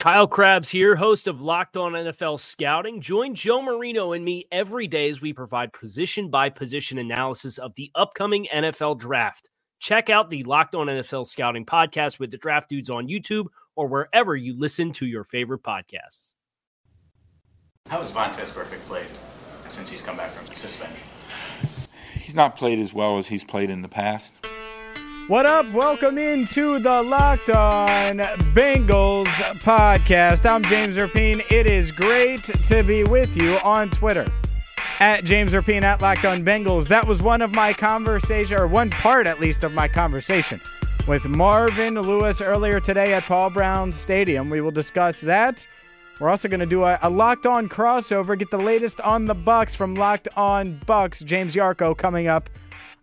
Kyle Crabbs here, host of Locked On NFL Scouting. Join Joe Marino and me every day as we provide position by position analysis of the upcoming NFL draft. Check out the Locked On NFL Scouting podcast with the draft dudes on YouTube or wherever you listen to your favorite podcasts. How has Vontaze Burfict played since he's come back from suspension? He's not played as well as he's played in the past. What up? Welcome into the Locked On Bengals podcast. I'm James Rapien. It is great to be with you on Twitter at James Rapien at Locked On Bengals. That was one of my conversation, or one part at least of my conversation with Marvin Lewis earlier today at Paul Brown Stadium. We will discuss that. We're also going to do a, a Locked On crossover. Get the latest on the Bucs from Locked On Bucs. James Yarcho coming up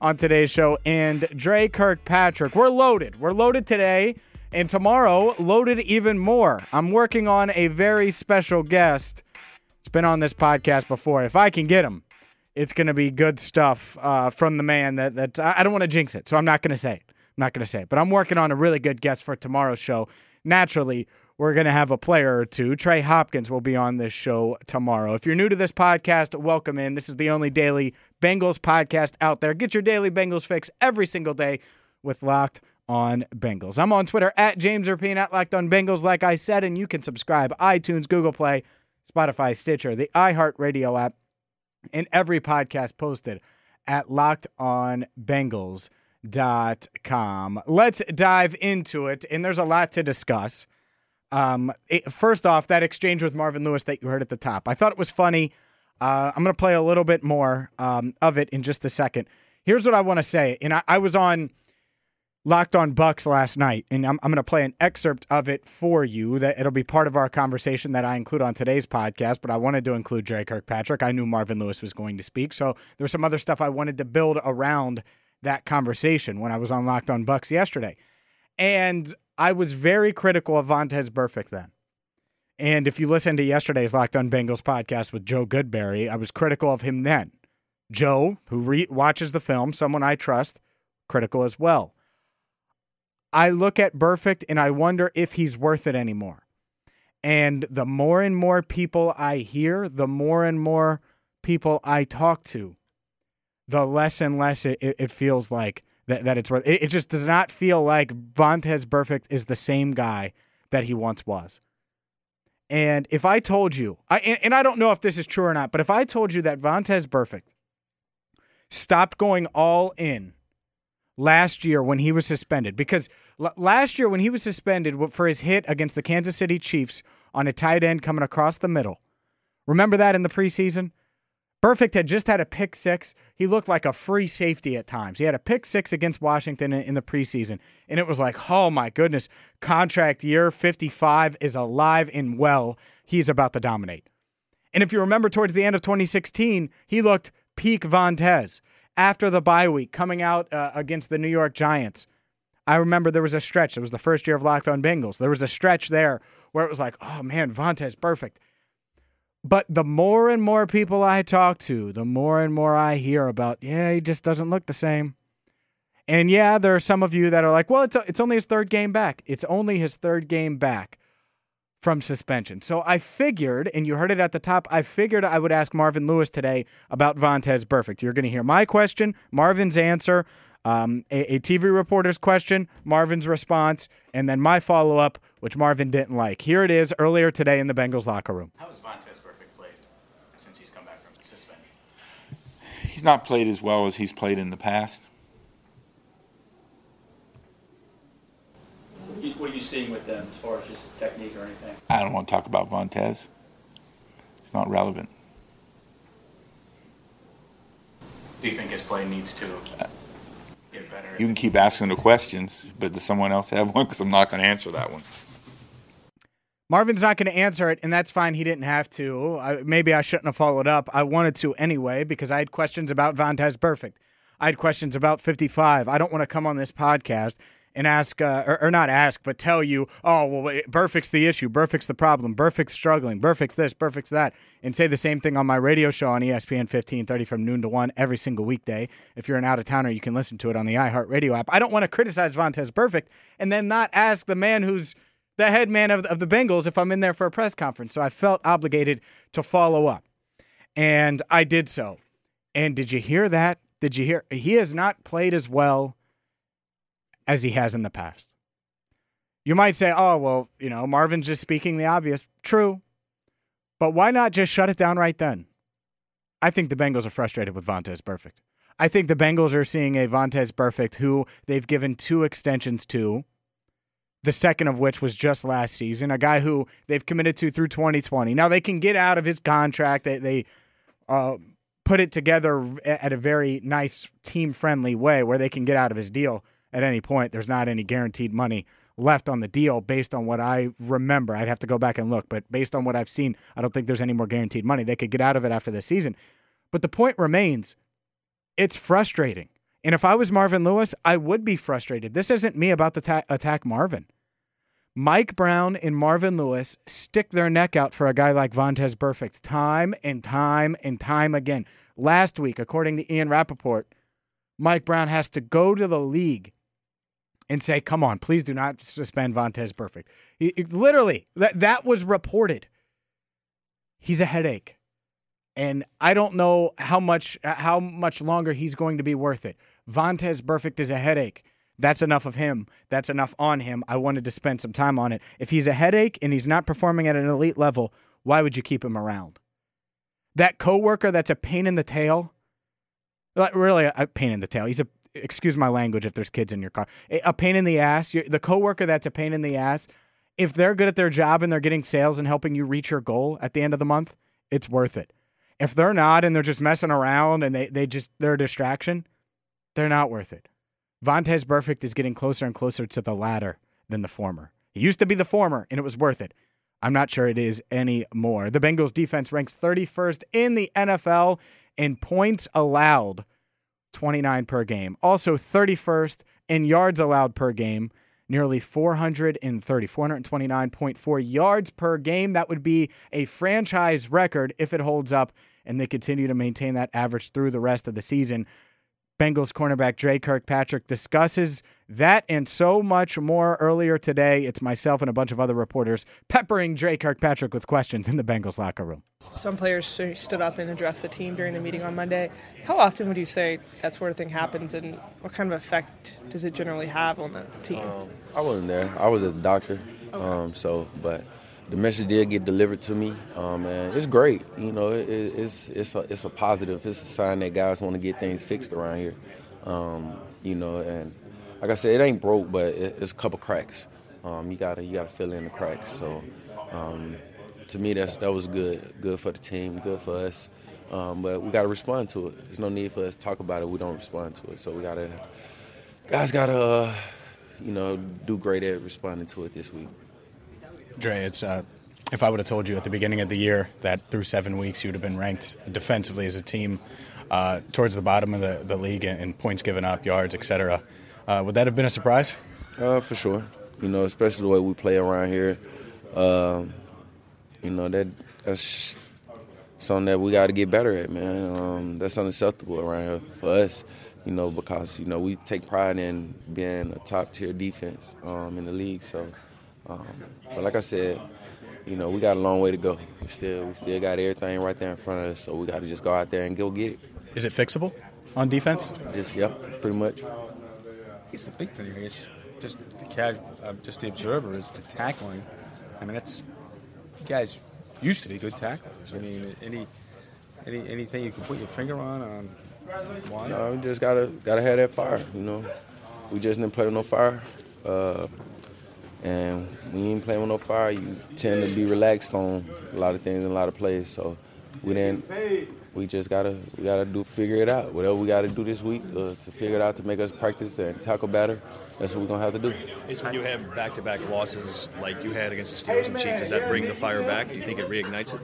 on today's show, and Dre Kirkpatrick. We're loaded. We're loaded today, and tomorrow, loaded even more. I'm working on a very special guest. It's been on this podcast before. If I can get him, it's going to be good stuff uh, from the man that, that I don't want to jinx it, so I'm not going to say it. I'm not going to say it, but I'm working on a really good guest for tomorrow's show. Naturally, we're going to have a player or two. Trey Hopkins will be on this show tomorrow. If you're new to this podcast, welcome in. This is the only daily Bengals podcast out there. Get your daily Bengals fix every single day with Locked on Bengals. I'm on Twitter at James Rapien at Locked on Bengals, like I said, and you can subscribe iTunes, Google Play, Spotify, Stitcher, the iHeartRadio app, and every podcast posted at Locked on Bengals.com. Let's dive into it, and there's a lot to discuss. Um, it, first off, that exchange with Marvin Lewis that you heard at the top, I thought it was funny. Uh, I'm going to play a little bit more um, of it in just a second. Here's what I want to say, and I, I, was on Locked On Bucs last night, and I'm, I'm going to play an excerpt of it for you. That it'll be part of our conversation that I include on today's podcast. But I wanted to include Jerry Kirkpatrick. I knew Marvin Lewis was going to speak, so there was some other stuff I wanted to build around that conversation when I was on Locked On Bucs yesterday, and I was very critical of Vontaze Burfict then. And if you listen to yesterday's Locked On Bengals podcast with Joe Goodberry, I was critical of him then. Joe, who re- watches the film, someone I trust, critical as well. I look at Burfict and I wonder if he's worth it anymore. And the more and more people I hear, the more and more people I talk to, the less and less it, it feels like that, that it's worth it. It just does not feel like Vontaze Burfict is the same guy that he once was. And if I told you, I and, and, I don't know if this is true or not, but if I told you that Vontaze Burfict stopped going all in last year when he was suspended, because l- last year when he was suspended for his hit against the Kansas City Chiefs on a tight end coming across the middle, remember that in the preseason? Burfict had just had a pick six. He looked like a free safety at times. He had a pick six against Washington in the preseason. And it was like, oh my goodness, contract year 55 is alive and well. He's about to dominate. And if you remember towards the end of 2016, he looked peak Vontaze. After the bye week, coming out uh, against the New York Giants, I remember there was a stretch. It was the first year of Locked On Bengals. There was a stretch there where it was like, oh man, Vontaze, Burfict. But the more and more people I talk to, the more and more I hear about, yeah, he just doesn't look the same. And yeah, there are some of you that are like, well, it's, it's only his third game back. It's only his third game back from suspension. So I figured, and you heard it at the top, I figured I would ask Marvin Lewis today about Vontaze Burfict. You're going to hear my question, Marvin's answer, um, a, a, TV reporter's question, Marvin's response, and then my follow up, which Marvin didn't like. Here it is earlier today in the Bengals locker room. How has Vontaze he's not played as well as he's played in the past. What are you seeing with them as far as just technique or anything? I don't want to talk about Vontaze. It's not relevant. do you think his play needs to get better? You can keep asking the questions, but does someone else have one? Because I'm not going to answer that one. Marvin's not going to answer it, and that's fine. He didn't have to. I, maybe I shouldn't have followed up. I wanted to anyway because I had questions about Vontaze Burfict. I had questions about 55. I don't want to come on this podcast and ask, uh, or, or, not ask, but tell you, oh, well, Burfict's the issue. Burfict's the problem. Burfict's struggling. Burfict's this, Burfict's that. And say the same thing on my radio show on ESPN 1530 from noon to 1 every single weekday. If you're an out of towner, you can listen to it on the iHeartRadio app. I don't want to criticize Vontaze Burfict and then not ask the man who's the head man of, of the Bengals if I'm in there for a press conference. So I felt obligated to follow up. And I did so. And did you hear that? Did you hear? He has not played as well as he has in the past. You might say, oh, well, you know, Marvin's just speaking the obvious. True. But why not just shut it down right then? I think the Bengals are frustrated with Vontaze Burfict. I think the Bengals are seeing a Vontaze Burfict who they've given two extensions to the second of which was just last season, a guy who they've committed to through 2020. Now they can get out of his contract. They, they uh, put it together at a very nice team friendly way where they can get out of his deal at any point. There's not any guaranteed money left on the deal based on what I remember. I'd have to go back and look, but based on what I've seen, I don't think there's any more guaranteed money. They could get out of it after the season. But the point remains it's frustrating. And if I was Marvin Lewis, I would be frustrated. This isn't me about to ta- attack Marvin. Mike Brown and Marvin Lewis stick their neck out for a guy like Vontaze Burfict time and time and time again. Last week, according to Ian Rapoport, Mike Brown has to go to the league and say, come on, please do not suspend Vontaze Burfict. Literally, that, that was reported. He's a headache and I don't know how much how much longer he's going to be worth it. Vontaze Burfict is a headache. That's enough of him. That's enough on him. I wanted to spend some time on it. If he's a headache and he's not performing at an elite level, why would you keep him around? That coworker that's a pain in the tail, really a pain in the tail. He's a excuse my language if there's kids in your car. A pain in the ass. The coworker that's a pain in the ass. If they're good at their job and they're getting sales and helping you reach your goal at the end of the month, it's worth it. If they're not and they're just messing around and they, they just they're a distraction, they're not worth it. Vontaze Burfict is getting closer and closer to the latter than the former. He used to be the former and it was worth it. I'm not sure it is anymore. The Bengals defense ranks 31st in the NFL in points allowed, 29 per game. Also 31st in yards allowed per game, nearly 430, 429.4 yards per game. That would be a franchise record if it holds up and they continue to maintain that average through the rest of the season. Bengals cornerback Dre Kirkpatrick discusses that and so much more earlier today. It's myself and a bunch of other reporters peppering Dre Kirkpatrick with questions in the Bengals locker room. Some players stood up and addressed the team during the meeting on Monday. How often would you say that sort of thing happens, and what kind of effect does it generally have on the team? Um, I wasn't there. I was a doctor, okay. um, so but the message did get delivered to me, um, and it's great. You know, it, it's it's a, it's a positive. It's a sign that guys want to get things fixed around here. Um, you know, and like I said, it ain't broke, but it, it's a couple cracks. Um, you gotta you gotta fill in the cracks. So um, to me, that's that was good. Good for the team. Good for us. Um, but we gotta respond to it. There's no need for us to talk about it. We don't respond to it. So we gotta guys gotta uh, you know do great at responding to it this week. Dre, it's uh, if I would have told you at the beginning of the year that through seven weeks you would have been ranked defensively as a team uh, towards the bottom of the, the league in, in points given up, yards, etc., uh, would that have been a surprise? Uh, for sure. You know, especially the way we play around here. Um, you know that that's something that we got to get better at, man. Um, that's unacceptable around here for us. You know, because you know we take pride in being a top tier defense um, in the league. So. Um, but like I said, you know, we got a long way to go. We still we still got everything right there in front of us, so we got to just go out there and go get it. Is it fixable on defense? Just yep, pretty much. It's the big thing. It's just the casual, uh, just the observer is the tackling. I mean, that's you guys used to be good tacklers. I mean, any any anything you can put your finger on on why? No, we just gotta gotta have that fire. You know, we just didn't play with no fire. Uh, and when you ain't playing with no fire, you tend to be relaxed on a lot of things in a lot of plays. So we didn't. We just gotta we gotta do figure it out. Whatever we gotta do this week to, to figure it out to make us practice and tackle better. That's what we're gonna have to do. Is when you have back-to-back losses like you had against the Steelers and Chiefs, does that bring the fire back? Do you think it reignites it?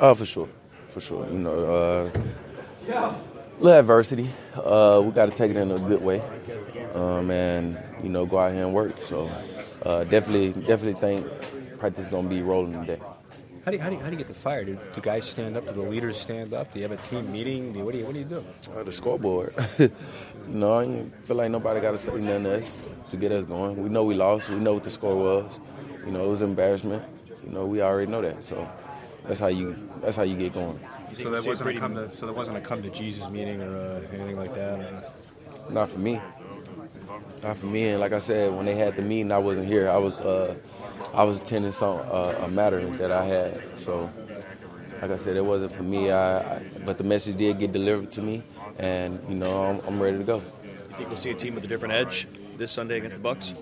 Oh, for sure, for sure. You know, uh, little adversity. Uh, we got to take it in a good way, um, and you know, go out here and work. So, uh, definitely, definitely think practice is gonna be rolling today. How do, you, how, do you, how do you get the fire? Do, do guys stand up? Do the leaders stand up? Do you have a team meeting? Do you, what, do you, what do you do? Uh, the scoreboard. you know, I feel like nobody got to say nothing to us to get us going. We know we lost. We know what the score was. You know, it was embarrassment. You know, we already know that. So that's how you that's how you get going. So that wasn't a come to so that wasn't a come to Jesus meeting or uh, anything like that. Or? Not for me. Not for me. And like I said, when they had the meeting, I wasn't here. I was uh, I was attending some uh, a matter that I had. So, like I said, it wasn't for me. I, I, but the message did get delivered to me, and you know I'm, I'm ready to go. You think we'll see a team with a different edge this Sunday against the Bucs?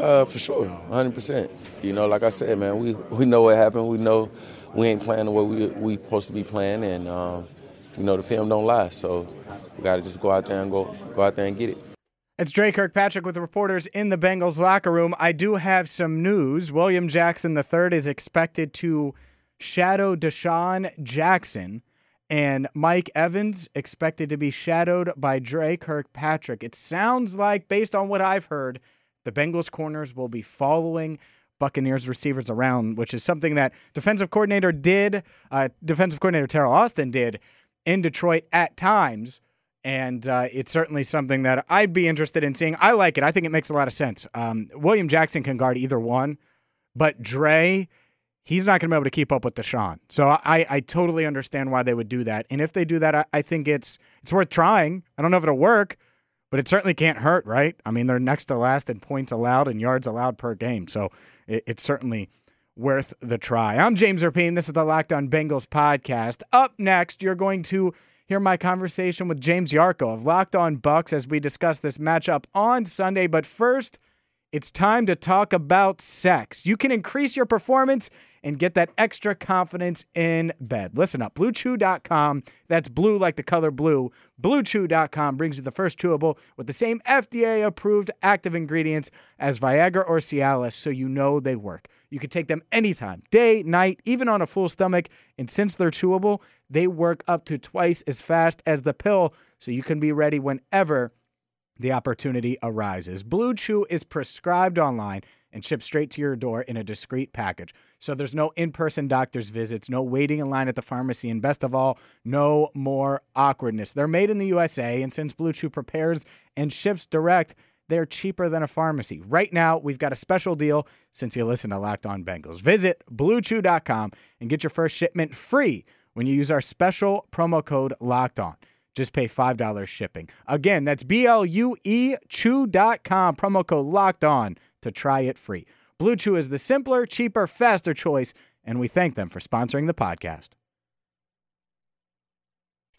Uh, for sure, 100. percent You know, like I said, man, we we know what happened. We know we ain't playing the way we we supposed to be playing, and um, you know the film don't lie. So we got to just go out there and go go out there and get it. It's Dre Kirkpatrick with reporters in the Bengals locker room. I do have some news. William Jackson III is expected to shadow DeSean Jackson, and Mike Evans expected to be shadowed by Dre Kirkpatrick. It sounds like, based on what I've heard, the Bengals corners will be following Buccaneers receivers around, which is something that defensive coordinator did, uh, defensive coordinator Teryl Austin did in Detroit at times and uh, it's certainly something that I'd be interested in seeing. I like it. I think it makes a lot of sense. Um, William Jackson can guard either one, but Dre, he's not going to be able to keep up with DeSean. So I, I totally understand why they would do that. And if they do that, I, I think it's it's worth trying. I don't know if it'll work, but it certainly can't hurt, right? I mean, they're next to last in points allowed and yards allowed per game, so it, it's certainly worth the try. I'm James Rapien. This is the Locked On Bengals podcast. Up next, you're going to hear my conversation with James Yarcho of Locked On Bucks as we discuss this matchup on Sunday. But first, it's time to talk about sex. You can increase your performance and get that extra confidence in bed. Listen up, bluechew.com. That's blue like the color blue. Bluechew.com brings you the first chewable with the same FDA approved active ingredients as Viagra or Cialis, so you know they work. You can take them anytime, day, night, even on a full stomach. And since they're chewable, they work up to twice as fast as the pill, so you can be ready whenever the opportunity arises. Blue Chew is prescribed online and shipped straight to your door in a discreet package. So there's no in person doctor's visits, no waiting in line at the pharmacy, and best of all, no more awkwardness. They're made in the USA, and since Blue Chew prepares and ships direct, they're cheaper than a pharmacy. Right now, we've got a special deal since you listen to Locked On Bengals. Visit bluechew.com and get your first shipment free when you use our special promo code Locked On. Just pay $5 shipping. Again, that's B L U E Chew.com, promo code Locked On to try it free. Blue Chew is the simpler, cheaper, faster choice, and we thank them for sponsoring the podcast.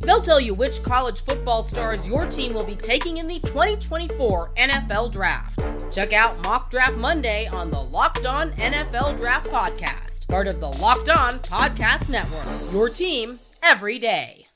They'll tell you which college football stars your team will be taking in the 2024 NFL Draft. Check out Mock Draft Monday on the Locked On NFL Draft Podcast, part of the Locked On Podcast Network. Your team every day.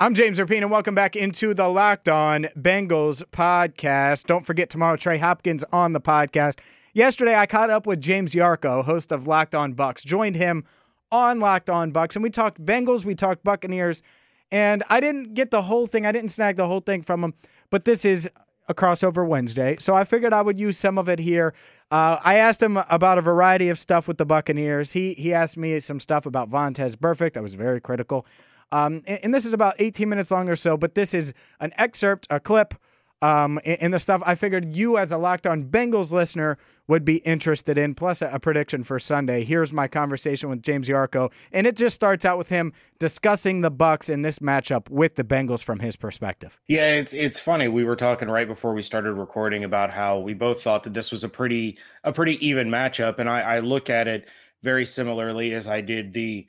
I'm James Rapien, and welcome back into the Locked On Bengals podcast. Don't forget tomorrow, Trey Hopkins on the podcast. Yesterday, I caught up with James Yarcho, host of Locked On Bucs. Joined him on Locked On Bucs, and we talked Bengals, we talked Buccaneers, and I didn't get the whole thing. I didn't snag the whole thing from him, but this is a crossover Wednesday, so I figured I would use some of it here. Uh, I asked him about a variety of stuff with the Buccaneers. He he asked me some stuff about Vontaze Burfict. I was very critical. Um, and, and, this is about 18 minutes long or so, but this is an excerpt, a clip um, and the stuff I figured you, as a Locked On Bengals listener, would be interested in, plus a, a, prediction for Sunday. Here's my conversation with James Yarcho, and it just starts out with him discussing the Bucs in this matchup with the Bengals from his perspective. Yeah, it's it's funny. We were talking right before we started recording about how we both thought that this was a pretty a pretty even matchup, and I, I look at it very similarly as I did the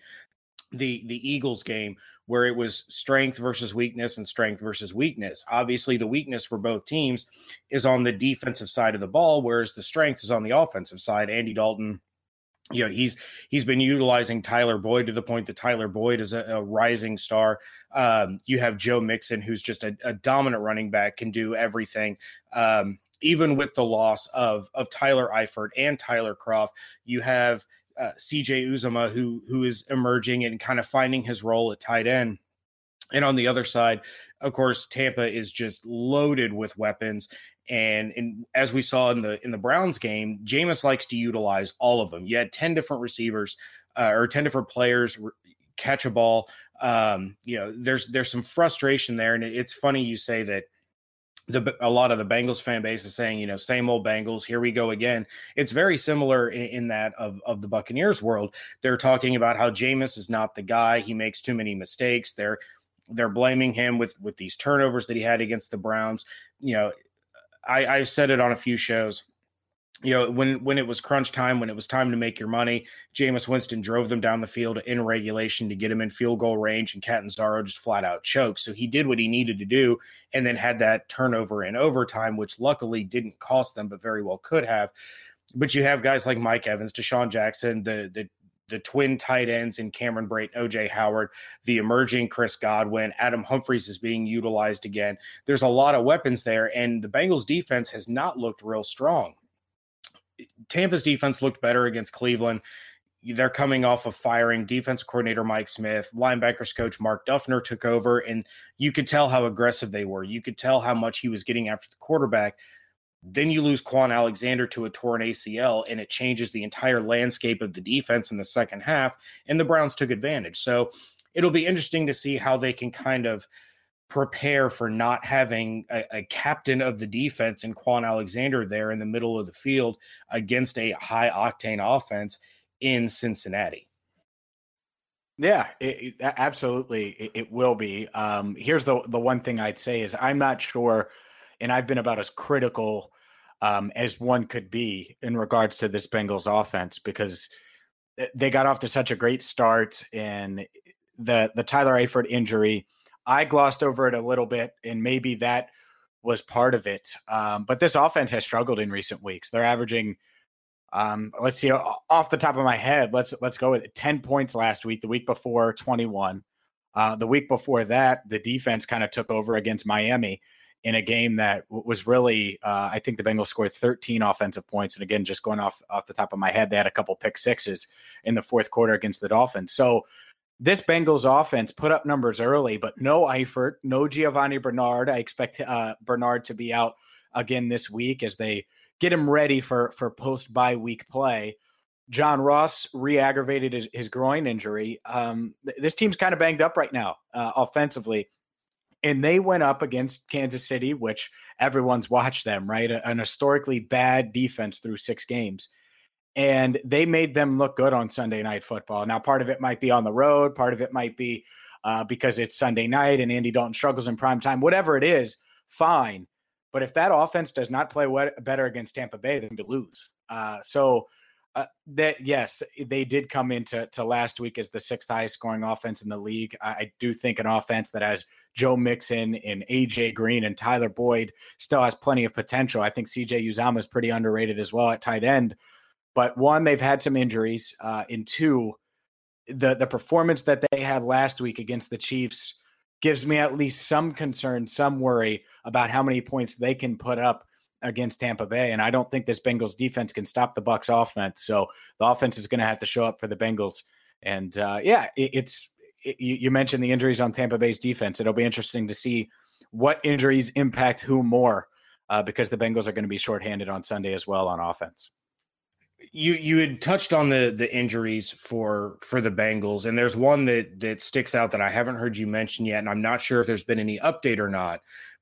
the the Eagles game where it was strength versus weakness and strength versus weakness. Obviously, the weakness for both teams is on the defensive side of the ball, whereas the strength is on the offensive side. Andy Dalton, you know, he's he's been utilizing Tyler Boyd to the point that Tyler Boyd is a, a rising star. Um, you have Joe Mixon, who's just a, a, dominant running back, can do everything. Um, even with the loss of of Tyler Eifert and Tyler Kroft, you have uh, CJ Uzomah, who who is emerging and kind of finding his role at tight end. And on the other side, of course, Tampa is just loaded with weapons. And, and as we saw in the in the Browns game, Jameis likes to utilize all of them. You had ten different receivers uh, or ten different players re- catch a ball. Um, you know, there's there's some frustration there, and it's funny you say that the a lot of the Bengals fan base is saying, you know, same old Bengals, here we go again. It's very similar in, in, that of of the Buccaneers world. They're talking about how Jameis is not the guy; he makes too many mistakes. They're they're blaming him with with these turnovers that he had against the Browns. You know, I, I've said it on a few shows you know, when when it was crunch time, when it was time to make your money, Jameis Winston drove them down the field in regulation to get him in field goal range, and Catanzaro just flat out choked. So he did what he needed to do, and then had that turnover in overtime, which luckily didn't cost them, but very well could have. But you have guys like Mike Evans, DeSean Jackson, the the the twin tight ends in Cameron Brate, OJ Howard, the emerging Chris Godwin, Adam Humphries is being utilized again. There's a lot of weapons there, and the Bengals defense has not looked real strong. Tampa's defense looked better against Cleveland. They're coming off of firing defense coordinator Mike Smith. Linebackers coach Mark Duffner took over, and you could tell how aggressive they were. You could tell how much he was getting after the quarterback. Then you lose Kwon Alexander to a torn ACL, and it changes the entire landscape of the defense in the second half. And the Browns took advantage. So it'll be interesting to see how they can kind of – prepare for not having a, a, captain of the defense in Kwon Alexander there in the middle of the field against a high octane offense in Cincinnati. Yeah, it, it, absolutely, it, it, will be. Um, here's the the one thing I'd say is I'm not sure, and I've been about as critical um, as one could be in regards to this Bengals offense because eh, they got off to such a great start, and the the Tyler Eifert injury I glossed over it a little bit, and maybe that was part of it. Um, but this offense has struggled in recent weeks. They're averaging, um, let's see, off the top of my head, let's let's go with it. Ten points last week. The week before, twenty one. Uh, the week before that, the defense kind of took over against Miami in a game that was really, uh, I think the Bengals scored 13 offensive points. And again, just going off off the top of my head, they had a couple pick sixes in the fourth quarter against the Dolphins. So this Bengals offense put up numbers early, but no Eifert, no Giovanni Bernard. I expect uh, Bernard to be out again this week as they get him ready for for post bye week play. John Ross re-aggravated his, his groin injury. Um, th- this team's kind of banged up right now uh, offensively, and they went up against Kansas City, which everyone's watched them right, an historically bad defense through six games and they made them look good on Sunday night football. Now, part of it might be on the road, part of it might be uh, because it's Sunday night and Andy Dalton struggles in prime time. Whatever it is, fine. But if that offense does not play better against Tampa Bay, then to lose. Uh, so uh, that yes, they did come into to last week as the sixth highest scoring offense in the league. I, I do think an offense that has Joe Mixon and AJ Green and Tyler Boyd still has plenty of potential. I think CJ Uzomah is pretty underrated as well at tight end. But one, they've had some injuries. Uh, and two, the the performance that they had last week against the Chiefs gives me at least some concern, some worry about how many points they can put up against Tampa Bay. And I don't think this Bengals defense can stop the Bucs offense. So the offense is going to have to show up for the Bengals. And uh, yeah, it, it's it, you mentioned the injuries on Tampa Bay's defense. It'll be interesting to see what injuries impact who more uh, because the Bengals are going to be shorthanded on Sunday as well on offense you you had touched on the the injuries for for the Bengals, and there's one that that sticks out that I haven't heard you mention yet, and I'm not sure if there's been any update or not.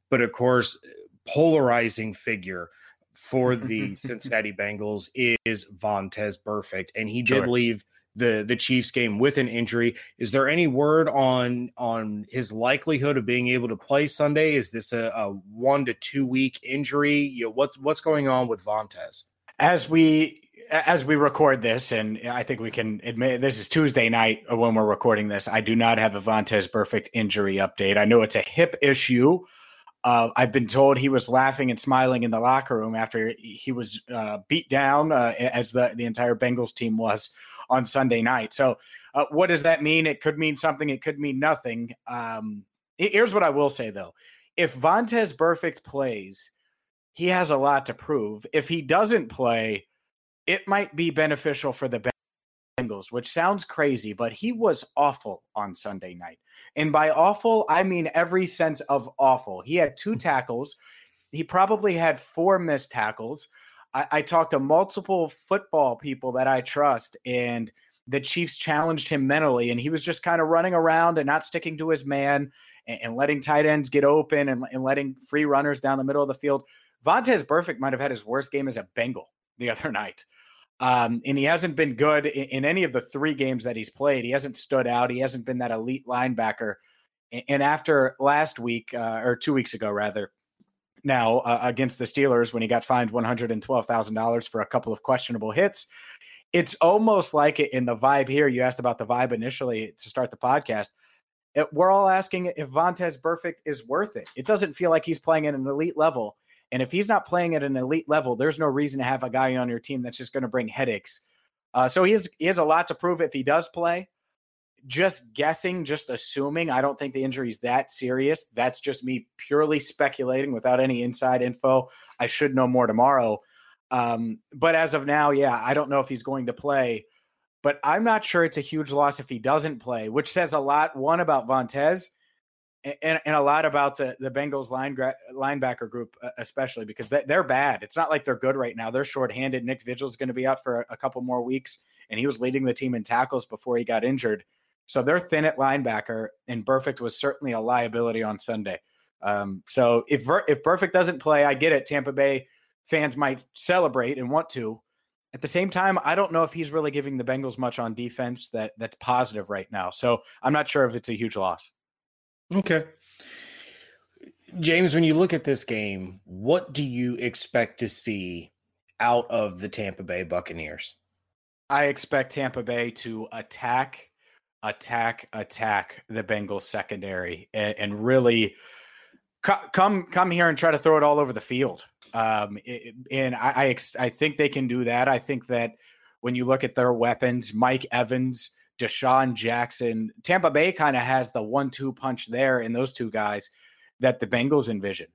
But of course, polarizing figure for the Cincinnati Bengals is Vontaze Burfict, and he did Sure. leave the the Chiefs game with an injury. Is there any word on on his likelihood of being able to play Sunday? Is this a, a one to two week injury? You know, what's what's going on with Vontaze? as we as we record this, and I think we can admit this is Tuesday night when we're recording this. I do not have a Vontaze Burfict injury update. I know it's a hip issue. Uh, I've been told he was laughing and smiling in the locker room after he was uh, beat down, uh, as the the entire Bengals team was on Sunday night. So, uh, what does that mean? It could mean something. It could mean nothing. Um, here's what I will say though: if Vontaze Burfict plays, he has a lot to prove. If he doesn't play, it might be beneficial for the Bengals, which sounds crazy, but he was awful on Sunday night. And by awful, I mean every sense of awful. He had two tackles. He probably had four missed tackles. I, I talked to multiple football people that I trust, and the Chiefs challenged him mentally, and he was just kind of running around and not sticking to his man and, and letting tight ends get open and, and letting free runners down the middle of the field. Vontaze Burfict might have had his worst game as a Bengal the other night. Um, and he hasn't been good in, in any of the three games that he's played. He hasn't stood out. He hasn't been that elite linebacker. And after last week, uh, or two weeks ago, rather, now uh, against the Steelers, when he got fined $112,000 for a couple of questionable hits, it's almost like it in the vibe here. You asked about the vibe initially to start the podcast. It- we're all asking if Vontaze Burfict is worth it. It doesn't feel like he's playing at an elite level. And if he's not playing at an elite level, there's no reason to have a guy on your team that's just going to bring headaches. Uh, so he has, he has a lot to prove if he does play. Just guessing, just assuming, I don't think the injury is that serious. That's just me purely speculating without any inside info. I should know more tomorrow. Um, but as of now, yeah, I don't know if he's going to play. But I'm not sure it's a huge loss if he doesn't play, which says a lot, one, about Vontaze and, and a lot about the, the Bengals line gra- linebacker group, uh, especially because they, they're bad. It's not like they're good right now. They're shorthanded. Nick Vigil's going to be out for a, a couple more weeks, and he was leading the team in tackles before he got injured. So they're thin at linebacker, and Burfict was certainly a liability on Sunday. Um, so if Ver- if Burfict doesn't play, I get it. Tampa Bay fans might celebrate and want to. At the same time, I don't know if he's really giving the Bengals much on defense that that's positive right now. So I'm not sure if it's a huge loss. Okay. James, when you look at this game, what do you expect to see out of the Tampa Bay Buccaneers? I expect Tampa Bay to attack, attack, attack the Bengals secondary and, and really co- come come here and try to throw it all over the field. Um, it- and I I, ex- I think they can do that. I think that when you look at their weapons, Mike Evans, DeSean Jackson, Tampa Bay kind of has the one-two punch there in those two guys that the Bengals envision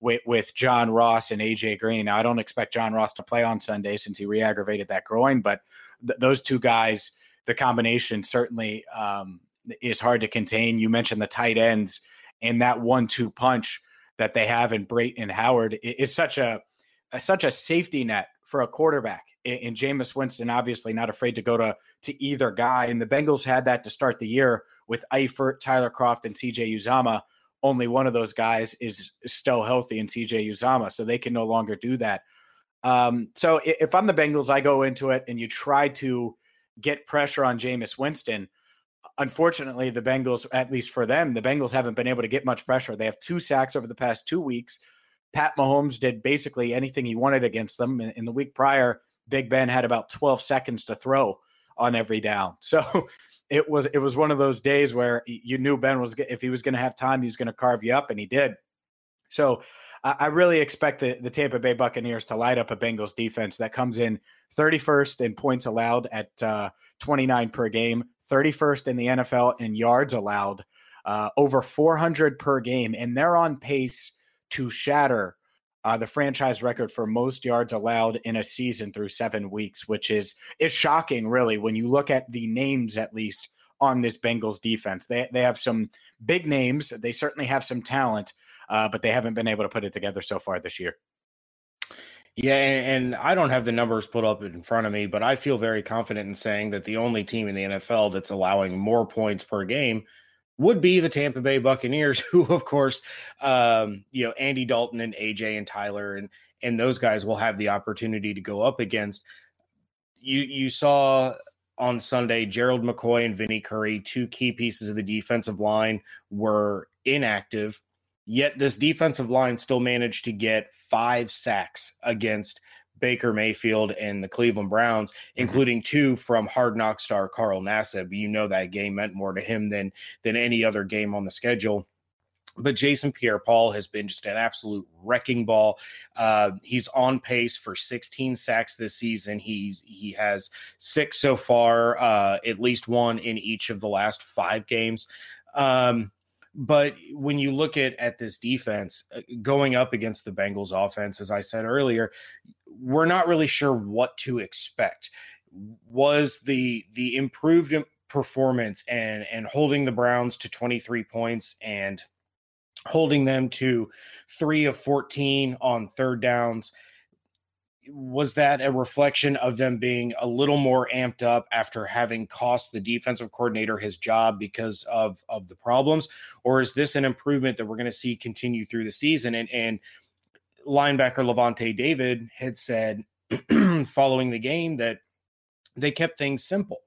with, with John Ross and AJ Green. Now, I don't expect John Ross to play on Sunday since he re-aggravated that groin, but th- those two guys, the combination certainly um, is hard to contain. You mentioned the tight ends and that one-two punch that they have in Brayton and Howard is such a, a such a safety net for a quarterback. And and Jameis Winston obviously not afraid to go to to either guy. And the Bengals had that to start the year with Eifert, Tyler Kroft, and CJ Uzomah. Only one of those guys is still healthy in CJ Uzomah, so they can no longer do that. Um, so if I'm the Bengals, I go into it and you try to get pressure on Jameis Winston. Unfortunately, the Bengals, at least for them, the Bengals haven't been able to get much pressure. They have two sacks over the past two weeks. Pat Mahomes did basically anything he wanted against them. In, in the week prior, Big Ben had about 12 seconds to throw on every down. So it was it was one of those days where you knew Ben was if he was going to have time, he was going to carve you up, and he did. So I really expect the, the Tampa Bay Buccaneers to light up a Bengals defense that comes in 31st in points allowed at uh, 29 per game, 31st in the NFL in yards allowed, uh, over 400 per game, and they're on pace to shatter uh, the franchise record for most yards allowed in a season through seven weeks, which is is shocking, really, when you look at the names at least on this Bengals defense. They they have some big names. They certainly have some talent, uh, but they haven't been able to put it together so far this year. Yeah, and, and I don't have the numbers put up in front of me, but I feel very confident in saying that the only team in the NFL that's allowing more points per game would be the Tampa Bay Buccaneers, who, of course, um, you know, Andy Dalton and AJ and Tyler and and those guys will have the opportunity to go up against. You you saw on Sunday, Gerald McCoy and Vinnie Curry, two key pieces of the defensive line, were inactive. Yet this defensive line still managed to get five sacks against Baker Mayfield and the Cleveland Browns, mm-hmm. including two from hard knock star Carl Nassib. You know that game meant more to him than than any other game on the schedule. But Jason Pierre Paul has been just an absolute wrecking ball. Uh, he's on pace for 16 sacks this season. He's he has six so far, uh, at least one in each of the last five games. Um, but when you look at at this defense uh, going up against the Bengals offense, as I said earlier, we're not really sure what to expect. Was the the improved performance and and holding the Browns to 23 points and holding them to 3 of 14 on third downs was that a reflection of them being a little more amped up after having cost the defensive coordinator his job because of of the problems or is this an improvement that we're going to see continue through the season and and linebacker Lavonte David had said following the game that they kept things simple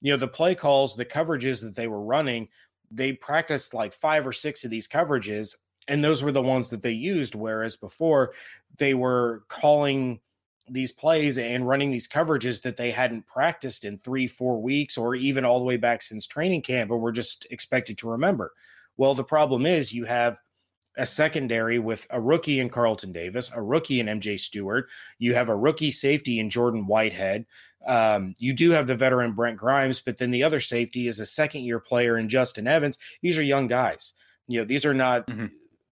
you know the play calls the coverages that they were running they practiced like five or six of these coverages and those were the ones that they used whereas before they were calling these plays and running these coverages that they hadn't practiced in three, four weeks, or even all the way back since training camp, and were just expected to remember. Well, the problem is you have a secondary with a rookie in Carlton Davis, a rookie in MJ Stewart. You have a rookie safety in Jordan Whitehead. Um, you do have the veteran Brent Grimes, but then the other safety is a second year player in Justin Evans. These are young guys. You know, these are not mm-hmm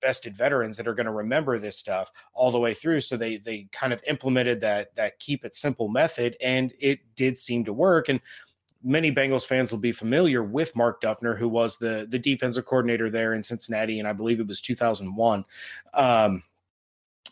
vested veterans that are going to remember this stuff all the way through. So they they kind of implemented that that keep it simple method, and it did seem to work. And many Bengals fans will be familiar with Mark Duffner, who was the the defensive coordinator there in Cincinnati, and I believe it was 2001. Um,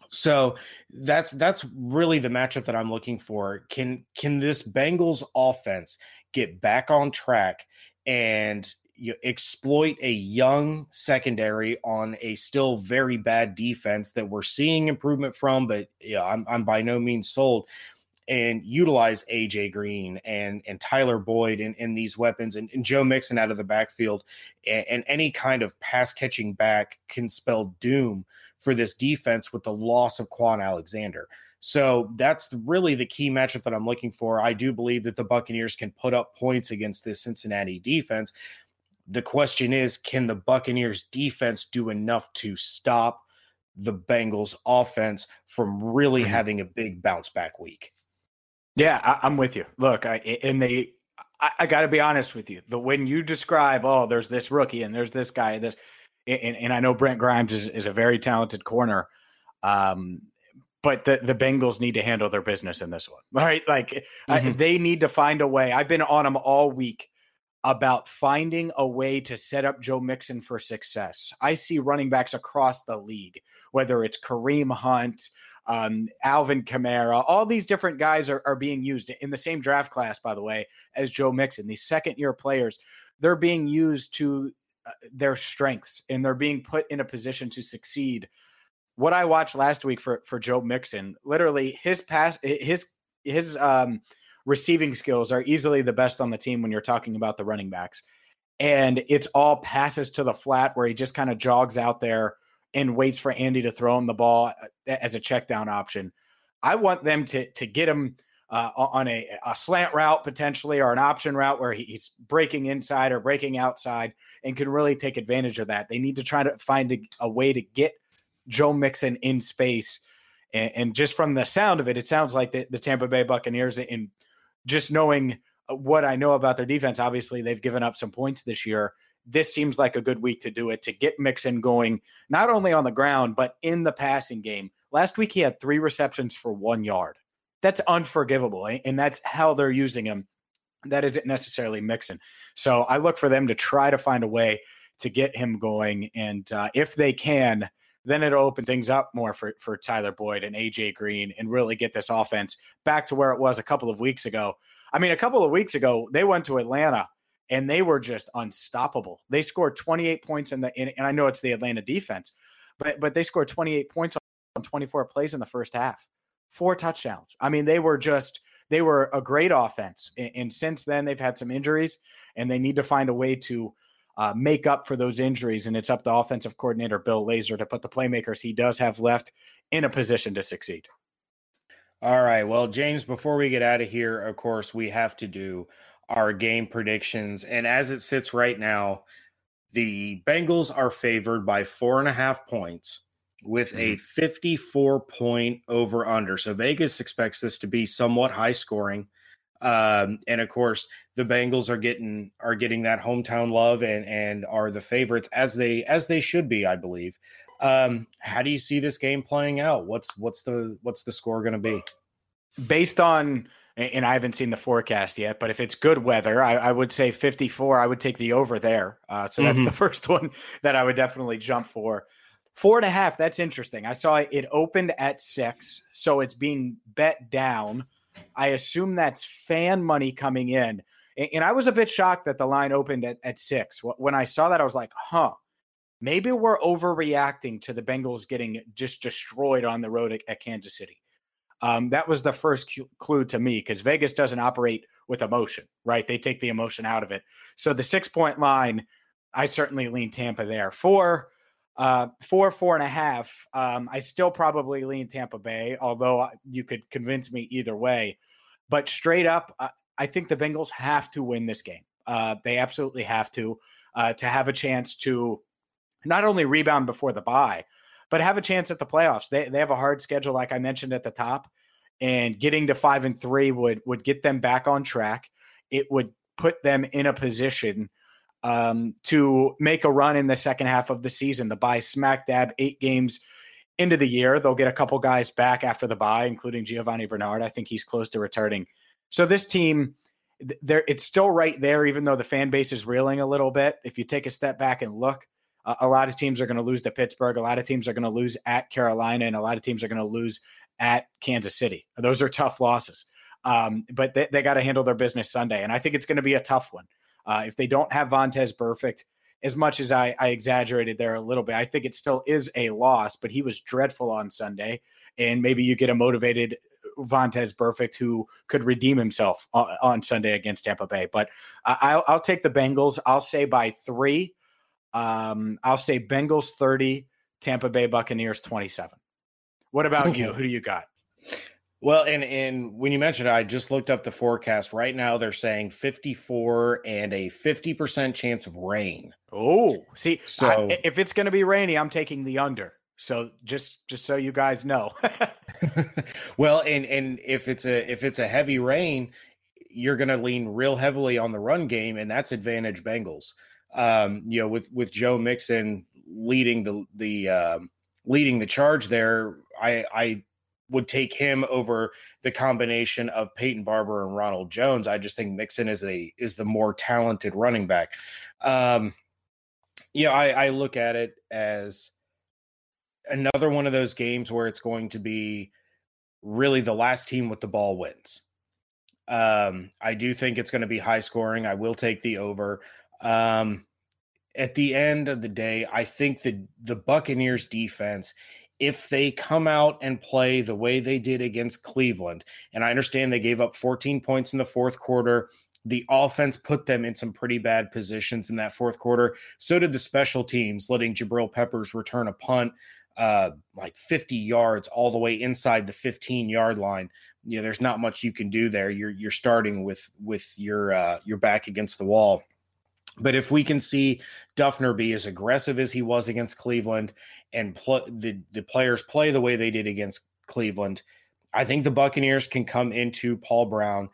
so that's that's really the matchup that I'm looking for. Can can this Bengals offense get back on track and you exploit a young secondary on a still very bad defense that we're seeing improvement from, but yeah, I'm, I'm by no means sold. And utilize AJ Green and and Tyler Boyd in, in these weapons and, and Joe Mixon out of the backfield and, and any kind of pass catching back can spell doom for this defense with the loss of Kwon Alexander. So that's really the key matchup that I'm looking for. I do believe that the Buccaneers can put up points against this Cincinnati defense. The question is can the Buccaneers defense do enough to stop the Bengals offense from really mm-hmm. having a big bounce back week? Yeah, I, am with you. Look, I, and they, I, I got to be honest with you. The when you describe, oh, there's this rookie and there's this guy, this, and, and I know Brent Grimes is, is a very talented corner. Um, but the, the Bengals need to handle their business in this one, right? Like mm-hmm. I, they need to find a way. I've been on them all week about finding a way to set up Joe Mixon for success. I see running backs across the league, whether it's Kareem Hunt, um, Alvin Kamara, all these different guys are, are being used in the same draft class, by the way, as Joe Mixon. These second year players, they're being used to uh, their strengths and they're being put in a position to succeed. What I watched last week for for Joe Mixon, literally his pass, his his um receiving skills are easily the best on the team when you're talking about the running backs. And it's all passes to the flat where he just kind of jogs out there and waits for Andy to throw him the ball uh, as a check down option. I want them to to get him uh, on a, a, slant route potentially or an option route where he's breaking inside or breaking outside and can really take advantage of that. They need to try to find a, a way to get Joe Mixon in space. And, and, just from the sound of it, it sounds like the, the Tampa Bay Buccaneers in just knowing uh, what I know about their defense, obviously they've given up some points this year. This seems like a good week to do it to get Mixon going, not only on the ground, but in the passing game. Last week, he had three receptions for one yard. That's unforgivable. And that's how they're using him. That isn't necessarily Mixon. So I look for them to try to find a way to get him going. And uh, if they can, then it'll open things up more for, for Tyler Boyd and AJ Green and really get this offense back to where it was a couple of weeks ago. I mean, a couple of weeks ago, they went to Atlanta and they were just unstoppable. They scored 28 points in the in, and I know it's the Atlanta defense, but but they scored 28 points on 24 plays in the first half. Four touchdowns. I mean, they were just they were a great offense. And, and since then they've had some injuries and they need to find a way to uh, make up for those injuries. And it's up to offensive coordinator Bill Lazor to put the playmakers he does have left in a position to succeed. All right. Well, James, before we get out of here, of course, we have to do our game predictions. And as it sits right now, the Bengals are favored by four and a half points with mm-hmm. a 54 point over under. So Vegas expects this to be somewhat high scoring. Um, and of course, the Bengals are getting are getting that hometown love and and are the favorites as they as they should be, I believe. Um, how do you see this game playing out? What's what's the what's the score going to be? Based on and I haven't seen the forecast yet, but if it's good weather, I, I would say 54. I would take the over there. Uh, so that's mm-hmm. the first one that I would definitely jump for. Four and a half. That's interesting. I saw it opened at six, so it's being bet down. I assume that's fan money coming in. And I was a bit shocked that the line opened at, at six. When I saw that, I was like, huh, maybe we're overreacting to the Bengals getting just destroyed on the road at, at Kansas City. Um, that was the first clue to me because Vegas doesn't operate with emotion, right? They take the emotion out of it. So the six point line, I certainly lean Tampa there. Four, uh, four, four and a half. Um, I still probably lean Tampa Bay, although you could convince me either way. But straight up, uh, I think the Bengals have to win this game. Uh, they absolutely have to uh, to have a chance to not only rebound before the bye, but have a chance at the playoffs. They they have a hard schedule, like I mentioned at the top, and getting to five and three would would get them back on track. It would put them in a position um, to make a run in the second half of the season. The bye smack dab eight games into the year. They'll get a couple guys back after the bye, including Giovani Bernard. I think he's close to returning. So this team, there it's still right there, even though the fan base is reeling a little bit. If you take a step back and look, uh, a lot of teams are going to lose to Pittsburgh. A lot of teams are going to lose at Carolina, and a lot of teams are going to lose at Kansas City. Those are tough losses. Um, but they, they got to handle their business Sunday. And I think it's going to be a tough one. Uh, if they don't have Vontaze Burfict, as much as I, I, exaggerated there a little bit, I think it still is a loss, but he was dreadful on Sunday. And maybe you get a motivated Vontaze Burfict who could redeem himself on, on Sunday against Tampa Bay. But I, will take the Bengals. I'll say by three. Um, I'll say Bengals 30, Tampa Bay Buccaneers 27. What about okay. you? Who do you got? Well, and and when you mentioned it, I just looked up the forecast. Right now, they're saying 54 and a 50% chance of rain. Oh, see, so I, if it's going to be rainy, I'm taking the under. So just just so you guys know. well, and and if it's a if it's a heavy rain, you're going to lean real heavily on the run game, and that's advantage Bengals. Um, you know, with with Joe Mixon leading the the um, leading the charge there, I I would take him over the combination of Peyton Barber and Ronald Jones. I just think Mixon is a is the more talented running back. Um, yeah, I, I look at it as another one of those games where it's going to be really the last team with the ball wins. Um, I do think it's going to be high scoring. I will take the over. Um, at the end of the day, I think the the Buccaneers defense if they come out and play the way they did against Cleveland, and I understand they gave up 14 points in the fourth quarter. The offense put them in some pretty bad positions in that fourth quarter. So did the special teams, letting Jabril Peppers return a punt uh, like 50 yards all the way inside the 15 yard line. You know, there's not much you can do there. You're you're starting with with your uh, your back against the wall. But if we can see Dufner be as aggressive as he was against Cleveland and pl- the the players play the way they did against Cleveland, I think the Buccaneers can come into Paul Brown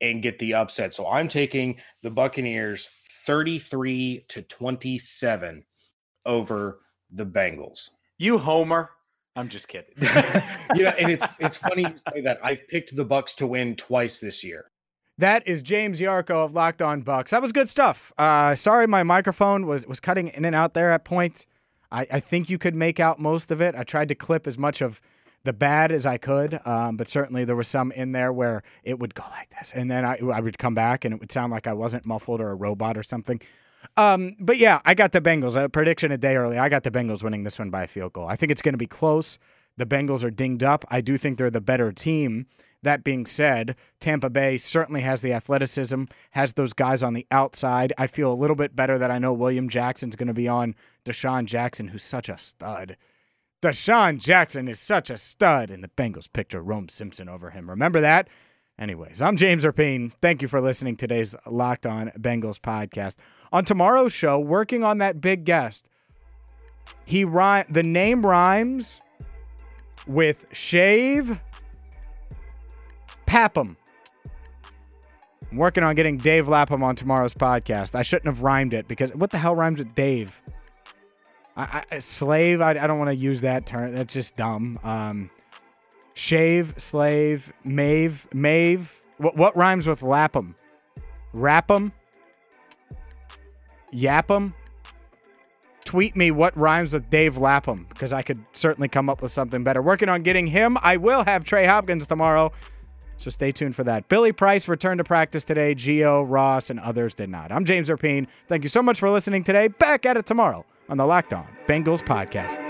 and get the upset. So I'm taking the Buccaneers 33 to 27 over the Bengals. You homer. I'm just kidding. yeah, and it's it's funny you say that. I've picked the Bucs to win twice this year. That is James Yarcho of Locked On Bucs. That was good stuff. Uh, sorry, my microphone was was cutting in and out there at points. I, I think you could make out most of it. I tried to clip as much of the bad as I could, um, but certainly there was some in there where it would go like this, and then I, I would come back and it would sound like I wasn't muffled or a robot or something. Um, but yeah, I got the Bengals. A prediction a day early. I got the Bengals winning this one by a field goal. I think it's going to be close. The Bengals are dinged up. I do think they're the better team. That being said, Tampa Bay certainly has the athleticism, has those guys on the outside. I feel a little bit better that I know William Jackson's going to be on DeSean Jackson, who's such a stud. DeSean Jackson is such a stud, and the Bengals picked Jerome Simpson over him. Remember that? Anyways, I'm James Rapien. Thank you for listening to today's Locked On Bengals podcast. On tomorrow's show, working on that big guest, he rhyme the name rhymes with shave Papham. I'm working on getting Dave Lapham on tomorrow's podcast. I shouldn't have rhymed it because what the hell rhymes with Dave? I, I, slave. I, I don't want to use that term. That's just dumb. Um, shave, slave, mave, mave. What what rhymes with Lapham? Rap'em. Yap'em. Tweet me what rhymes with Dave Lapham because I could certainly come up with something better. Working on getting him. I will have Trey Hopkins tomorrow. So stay tuned for that. Billy Price returned to practice today. Gio, Ross, and others did not. I'm James Rapien. Thank you so much for listening today. Back at it tomorrow on the Locked On Bengals podcast.